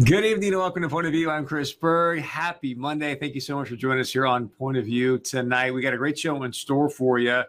Good evening and welcome to Point of View. I'm Chris Berg. Happy Monday. Thank you so much for joining us here on Point of View tonight. We got a great show in store for you.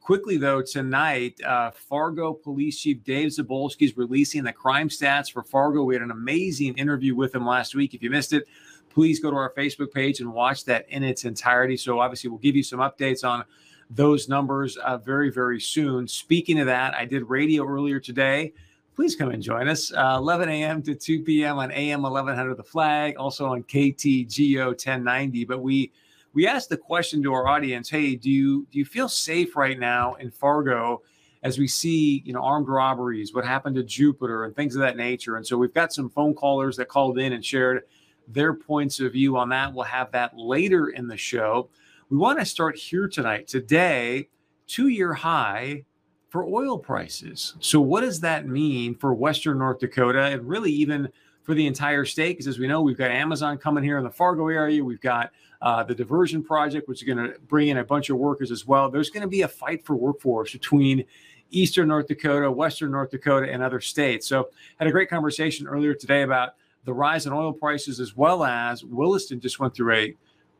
Quickly, though, tonight, uh, Fargo Police Chief Dave Zibolski is releasing the crime stats for Fargo. We had an amazing interview with him last week. If you missed it, please go to our Facebook page and watch that in its entirety. So, obviously, we'll give you some updates on those numbers uh, very, very soon. Speaking of that, I did radio earlier today please come and join us. Uh, 11 a.m. to 2 p.m. on AM 1100 The Flag, also on KTGO 1090. But we we asked the question to our audience: Hey, do you do you feel safe right now in Fargo? As we see, you know, armed robberies, what happened to Jupiter, and things of that nature. And so we've got some phone callers that called in and shared their points of view on that. We'll have that later in the show. We want to start here tonight. Today, two year high for oil prices. So, what does that mean for Western North Dakota and really even for the entire state? Because as we know, we've got Amazon coming here in the Fargo area. We've got uh, the diversion project, which is going to bring in a bunch of workers as well. There's going to be a fight for workforce between Eastern North Dakota, Western North Dakota, and other states. So, had a great conversation earlier today about the rise in oil prices as well as Williston just went through a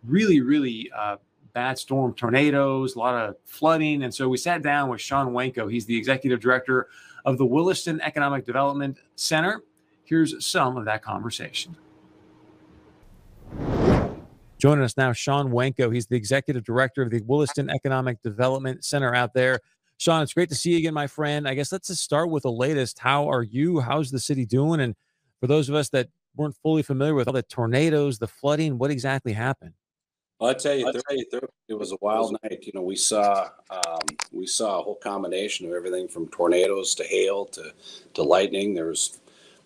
really, really uh, bad storm, tornadoes, a lot of flooding. And so we sat down with Shawn Wenko. He's the executive director of the Williston Economic Development Center. Here's some of that conversation. Joining us now, Shawn Wenko. He's the executive director of the Williston Economic Development Center out there. Shawn, it's great to see you again, my friend. I guess let's just start with the latest. How are you? How's the city doing? And for those of us that weren't fully familiar with all the tornadoes, the flooding, what exactly happened? I'll tell you, tell you it was a wild night. You know, we saw um, we saw a whole combination of everything from tornadoes to hail to to lightning. There was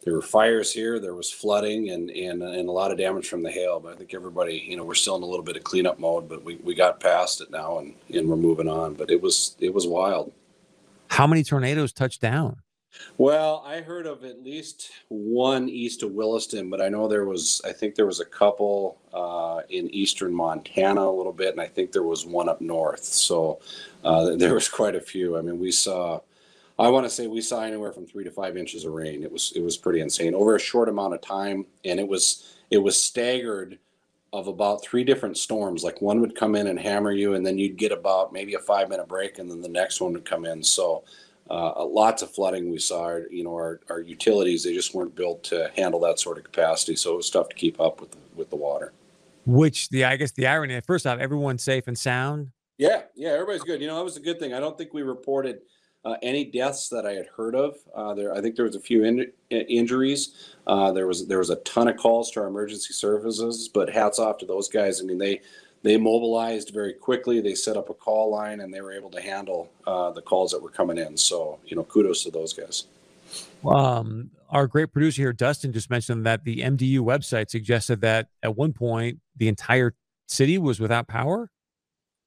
there were fires here. There was flooding and and and a lot of damage from the hail. But I think everybody, you know, we're still in a little bit of cleanup mode, but we, we got past it now and and we're moving on. But it was it was wild. How many tornadoes touched down? Well, I heard of at least one east of Williston, but I know there was, I think there was a couple uh, in eastern Montana a little bit, and I think there was one up north. So uh, there was quite a few. I mean, we saw, I want to say we saw anywhere from three to five inches of rain. It was it was pretty insane over a short amount of time, and it was it was staggered of about three different storms. Like one would come in and hammer you, and then you'd get about maybe a five minute break, and then the next one would come in. So uh, lots of flooding we saw. You know, our, our utilities they just weren't built to handle that sort of capacity, so it was tough to keep up with with the water. Which the I guess the irony. First off, everyone's safe and sound. Yeah, yeah, everybody's good. You know, that was a good thing. I don't think we reported uh, any deaths that I had heard of. Uh, there, I think there was a few in, injuries. Uh, there was there was a ton of calls to our emergency services, but hats off to those guys. I mean, they they mobilized very quickly. They set up a call line and they were able to handle uh, the calls that were coming in. So, you know, kudos to those guys. Um, our great producer here, Dustin, just mentioned that the MDU website suggested that at one point the entire city was without power.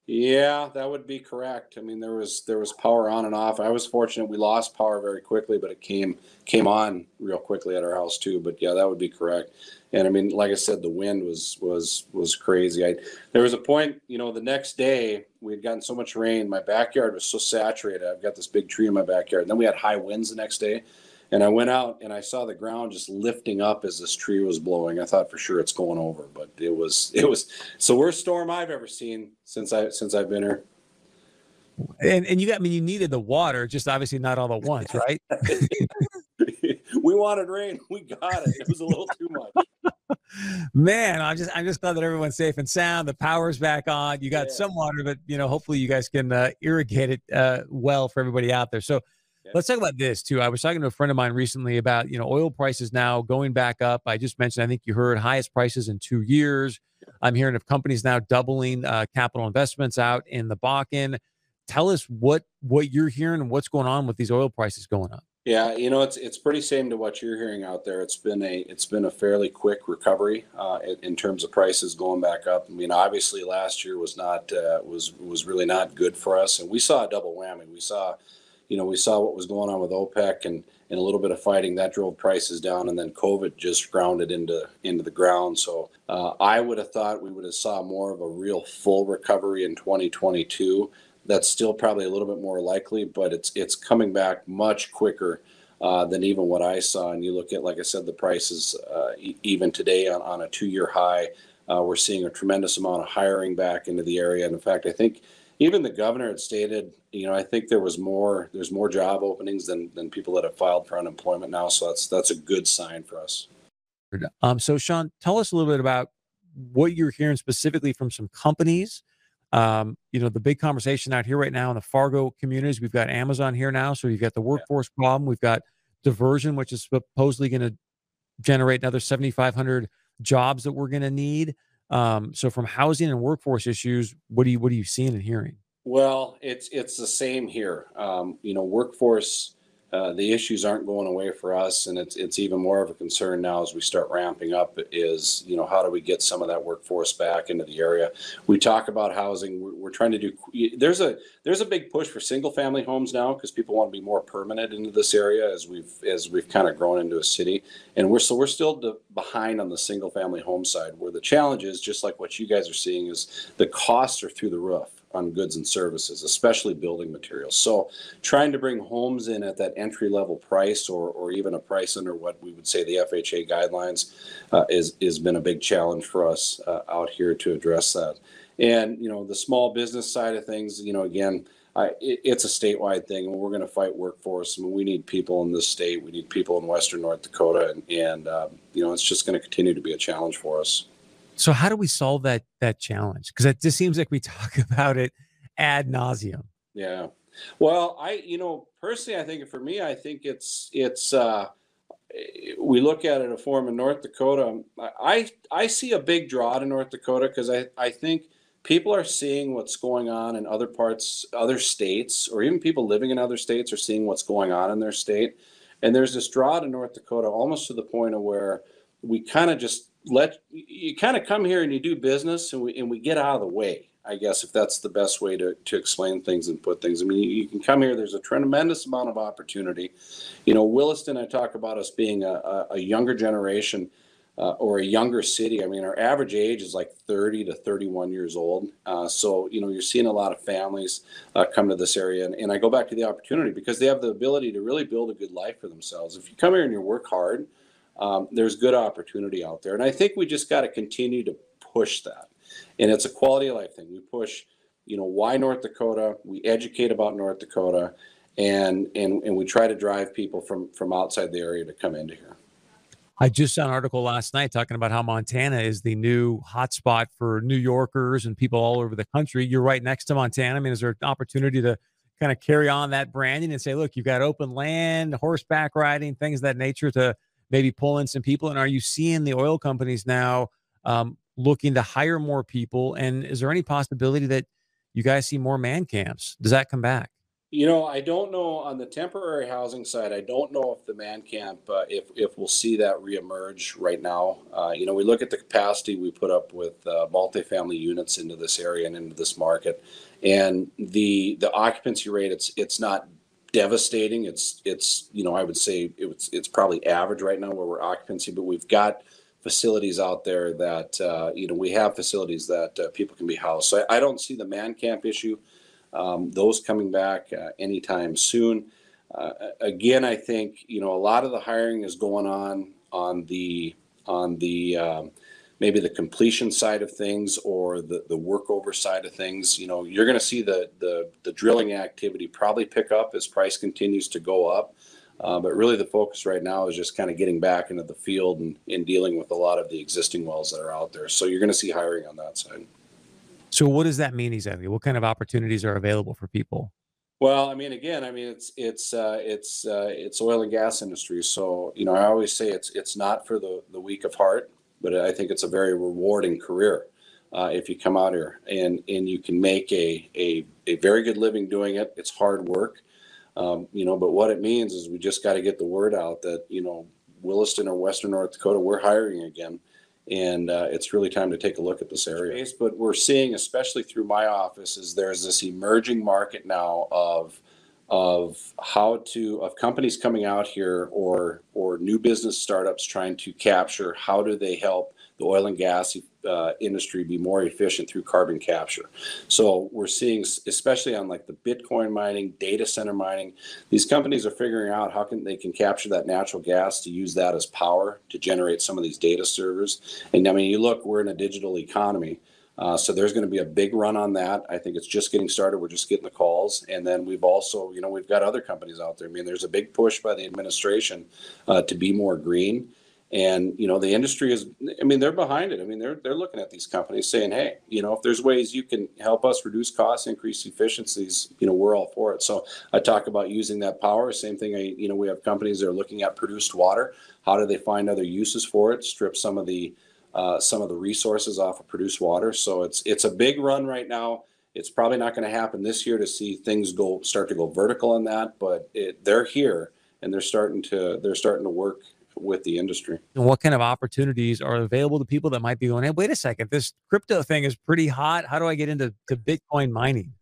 Yeah, that would be correct. I mean, there was there was power on and off. I was fortunate we lost power very quickly, but it came came on real quickly at our house too. But yeah, that would be correct. And I mean, like I said, the wind was was was crazy. I there was a point, you know, the next day we had gotten so much rain, my backyard was so saturated. I've got this big tree in my backyard. And then we had high winds the next day. And I went out and I saw the ground just lifting up as this tree was blowing. I thought for sure it's going over, but it was it was it's the worst storm I've ever seen since I since I've been here. And and you got I mean you needed the water, just obviously not all at once, right? we wanted rain, we got it. It was a little too much. Man, I'm just I'm just glad that everyone's safe and sound. The power's back on. You got yeah. some water, but you know, hopefully you guys can uh, irrigate it uh, well for everybody out there. So Let's talk about this too. I was talking to a friend of mine recently about, you know, oil prices now going back up. I just mentioned, I think you heard highest prices in two years. I'm hearing of companies now doubling uh, capital investments out in the Bakken. Tell us what what you're hearing and what's going on with these oil prices going up. Yeah, you know, it's it's pretty same to what you're hearing out there. It's been a it's been a fairly quick recovery uh, in, in, terms of prices going back up. I mean, obviously last year was not uh, was was really not good for us, and we saw a double whammy. We saw you know, we saw what was going on with OPEC and, and a little bit of fighting that drove prices down, and then COVID just grounded into into the ground. So uh, I would have thought we would have saw more of a real full recovery in 2022. That's still probably a little bit more likely, but it's it's coming back much quicker uh, than even what I saw. And you look at, like I said, the prices uh, e- even today on, on a two-year high. Uh, we're seeing a tremendous amount of hiring back into the area. And in fact, I think even the governor had stated, you know, I think there was more, there's more job openings than than people that have filed for unemployment now. So that's that's a good sign for us. Um, so Shawn, tell us a little bit about what you're hearing specifically from some companies. Um, you know, the big conversation out here right now in the Fargo communities, we've got Amazon here now. So you've got the workforce yeah. problem. We've got diversion, which is supposedly going to generate another 7,500 jobs that we're going to need. Um, so from housing and workforce issues, what do you what are you seeing and hearing? Well, it's it's the same here. Um, you know, workforce uh, the issues aren't going away for us, and it's it's even more of a concern now as we start ramping up. Is you know how do we get some of that workforce back into the area? We talk about housing. We're, we're trying to do. There's a there's a big push for single family homes now because people want to be more permanent into this area as we've as we've kind of grown into a city, and we're so we're still behind on the single family home side. Where the challenge is just like what you guys are seeing is the costs are through the roof on goods and services, especially building materials. So trying to bring homes in at that entry level price or, or even a price under what we would say the FHA guidelines uh, is has been a big challenge for us uh, out here to address that. And you know the small business side of things, you know, again, I, it, it's a statewide thing, and we're going to fight workforce. I mean, we need people in this state. We need people in Western North Dakota, and, and um, you know, it's just going to continue to be a challenge for us. So how do we solve that that challenge? Because it just seems like we talk about it ad nauseum. Yeah. Well, I you know personally, I think for me, I think it's it's. uh we look at it a form in North Dakota. I I see a big draw to North Dakota because I I think people are seeing what's going on in other parts, other states, or even people living in other states are seeing what's going on in their state. And there's this draw to North Dakota almost to the point of where we kind of just let you kind of come here and you do business and we and we get out of the way i guess if that's the best way to, to explain things and put things. I mean you, you can come here there's a tremendous amount of opportunity. You know williston i talk about us being a, a, a younger generation uh, or a younger city. I mean our average age is like 30 to 31 years old. Uh, so you know you're seeing a lot of families uh, come to this area. And, and i go back to the opportunity because they have the ability to really build a good life for themselves. If you come here and you work hard um, there's good opportunity out there. And I think we just got to continue to push that. And it's a quality of life thing. We push, you know, why North Dakota? We educate about North Dakota, and and and we try to drive people from from outside the area to come into here. I just saw an article last night talking about how Montana is the new hotspot for New Yorkers and people all over the country. You're right next to Montana. I mean, is there an opportunity to kind of carry on that branding and say, look, you've got open land, horseback riding, things of that nature to maybe pull in some people? And are you seeing the oil companies now um, looking to hire more people? And is there any possibility that you guys see more man camps? Does that come back? You know, I don't know on the temporary housing side. I don't know if the man camp, uh, if if we'll see that reemerge right now. Uh, you know, we look at the capacity we put up with uh, multifamily units into this area and into this market, and the the occupancy rate. It's it's not devastating. It's it's you know I would say it's it's probably average right now where we're occupancy, but we've got facilities out there that uh, you know we have facilities that uh, people can be housed. So I, I, don't see the man camp issue, um, those coming back uh, anytime soon. Uh, again, I think you know a lot of the hiring is going on on the on the um, maybe the completion side of things or the, the workover side of things, you know, you're going to see the, the, the drilling activity probably pick up as price continues to go up. Uh, but really, the focus right now is just kind of getting back into the field and, and dealing with a lot of the existing wells that are out there. So you're going to see hiring on that side. So, what does that mean exactly? What kind of opportunities are available for people? Well, I mean, again, I mean, it's it's uh, it's uh, it's oil and gas industry. So you know, I always say it's it's not for the the weak of heart but I think it's a very rewarding career uh, if you come out here and and you can make a a, a very good living doing it. It's hard work, um, you know. But what it means is we just got to get the word out that you know Williston or Western North Dakota we're hiring again, and uh, it's really time to take a look at this area. But we're seeing, especially through my office, is there's this emerging market now of of how to of companies coming out here or or new business startups trying to capture how do they help the oil and gas uh, industry be more efficient through carbon capture. So we're seeing, especially on like the Bitcoin mining, data center mining, these companies are figuring out how can they can capture that natural gas to use that as power to generate some of these data servers. And I mean, you look, we're in a digital economy. Uh, so there's going to be a big run on that. I think it's just getting started. We're just getting the calls, and then we've also, you know, we've got other companies out there. I mean, there's a big push by the administration uh, to be more green, and you know, the industry is. I mean, they're behind it. I mean, they're they're looking at these companies saying, hey, you know, if there's ways you can help us reduce costs, increase efficiencies, you know, we're all for it. So I talk about using that power. Same thing. I, you know, we have companies that are looking at produced water. How do they find other uses for it? Strip some of the uh, some of the resources off of produced water. So it's it's a big run right now. It's probably not going to happen this year to see things go start to go vertical in that, but it, they're here and they're starting to they're starting to work with the industry. And what kind of opportunities are available to people that might be going, hey, wait a second, this crypto thing is pretty hot. How do I get into to Bitcoin mining?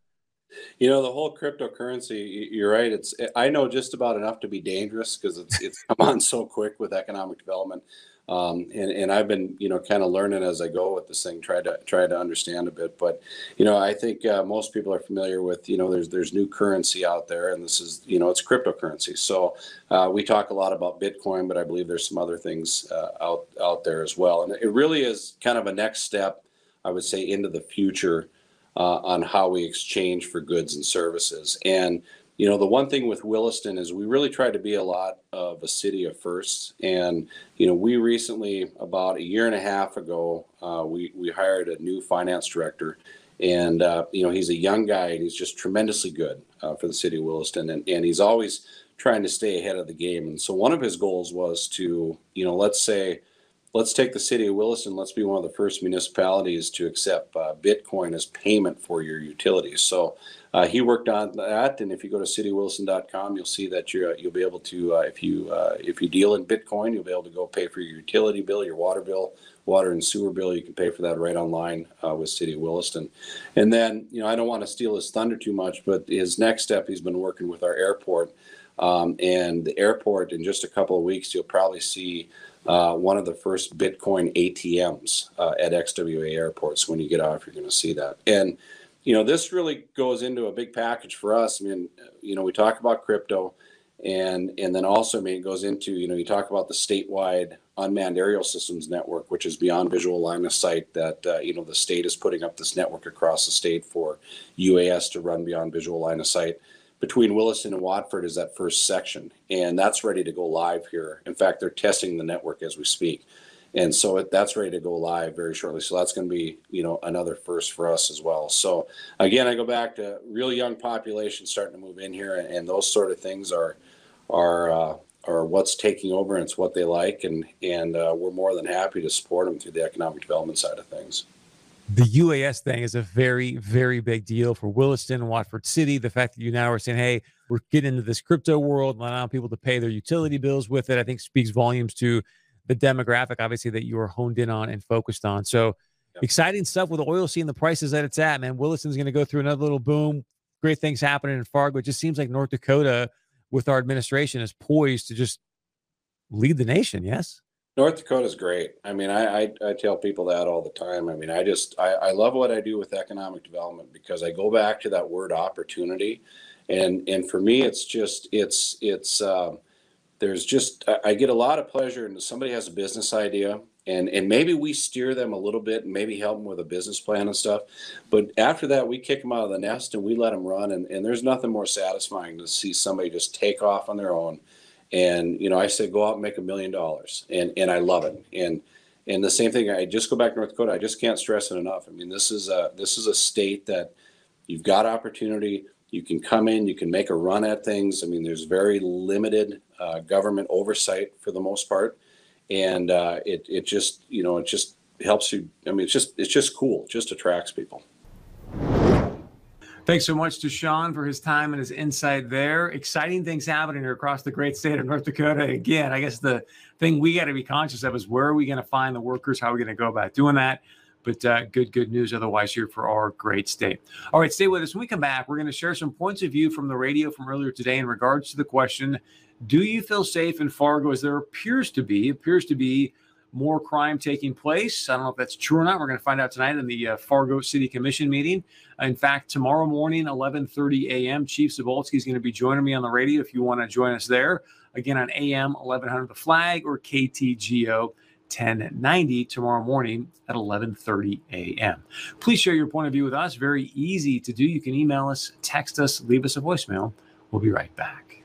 You know, the whole cryptocurrency, you're right. It's I know just about enough to be dangerous because it's it's come on so quick with economic development. Um, and, and I've been, you know, kind of learning as I go with this thing, try to try to understand a bit. But, you know, I think uh, most people are familiar with, you know, there's there's new currency out there, and this is, you know, it's cryptocurrency. So uh, we talk a lot about Bitcoin, but I believe there's some other things uh, out out there as well. And it really is kind of a next step, I would say, into the future uh, on how we exchange for goods and services. And you know the one thing with williston is we really try to be a lot of a city of firsts. And you know we recently about a year and a half ago uh, we we hired a new finance director. And uh, you know he's a young guy and he's just tremendously good uh, for the city of williston. And, and he's always trying to stay ahead of the game. And so one of his goals was to you know let's say let's take the city of williston let's be one of the first municipalities to accept uh, bitcoin as payment for your utilities so uh, he worked on that, and if you go to citywilliston.com, you'll see that you uh, you'll be able to uh, if you uh, if you deal in Bitcoin, you'll be able to go pay for your utility bill, your water bill, water and sewer bill. You can pay for that right online uh, with City of Williston. And then you know I don't want to steal his thunder too much, but his next step, he's been working with our airport, um, and the airport in just a couple of weeks, you'll probably see. Uh, one of the first Bitcoin ATMs uh, at XWA airports. When you get off, you're going to see that. And you know, this really goes into a big package for us. I mean, you know, we talk about crypto, and and then also, I mean, it goes into you know, you talk about the statewide unmanned aerial systems network, which is beyond visual line of sight. That uh, you know, the state is putting up this network across the state for UAS to run beyond visual line of sight. Between Williston and Watford is that first section, and that's ready to go live here. In fact, they're testing the network as we speak and so it, that's ready to go live very shortly. So that's going to be you know another first for us as well. So again, I go back to real young population starting to move in here, and, and those sort of things are are uh, are what's taking over, and it's what they like, and and uh, we're more than happy to support them through the economic development side of things. The UAS thing is a very, very big deal for Williston and Watford City. The fact that you now are saying, hey, we're getting into this crypto world, and allowing people to pay their utility bills with it, I think speaks volumes to the demographic, obviously, that you are honed in on and focused on. So yep. exciting stuff with oil seeing the prices that it's at, man. Williston's going to go through another little boom. Great things happening in Fargo. It just seems like North Dakota, with our administration, is poised to just lead the nation. Yes. North Dakota is great. I mean, I, I, I tell people that all the time. I mean, I just I, I love what I do with economic development because I go back to that word opportunity, and and for me, it's just it's it's um, there's just I get a lot of pleasure and somebody has a business idea and and maybe we steer them a little bit and maybe help them with a business plan and stuff but after that we kick them out of the nest and we let them run and, and there's nothing more satisfying to see somebody just take off on their own and you know i say go out and make a million dollars and and i love it and and the same thing i just go back to north dakota i just can't stress it enough i mean this is a this is a state that you've got opportunity you can come in, you can make a run at things. I mean, there's very limited uh, government oversight for the most part, and uh, it it just you know it just helps you. I mean, it's just it's just cool. It just attracts people. Thanks so much to Shawn for his time and his insight there. Exciting things happening here across the great state of North Dakota. Again, I guess the thing we got to be conscious of is where are we going to find the workers? How are we going to go about doing that? But uh, good, good news otherwise here for our great state. All right, stay with us. When we come back, we're going to share some points of view from the radio from earlier today in regards to the question Do you feel safe in Fargo as there appears to be, appears to be more crime taking place. I don't know if that's true or not. We're going to find out tonight in the uh, Fargo City Commission meeting. In fact, tomorrow morning, 11:30 a.m., Chief Zibolski is going to be joining me on the radio. If you want to join us there, again on AM 1100 The Flag or KTGO 1090 tomorrow morning at 11:30 a.m. Please share your point of view with us. Very easy to do. You can email us, text us, leave us a voicemail. We'll be right back.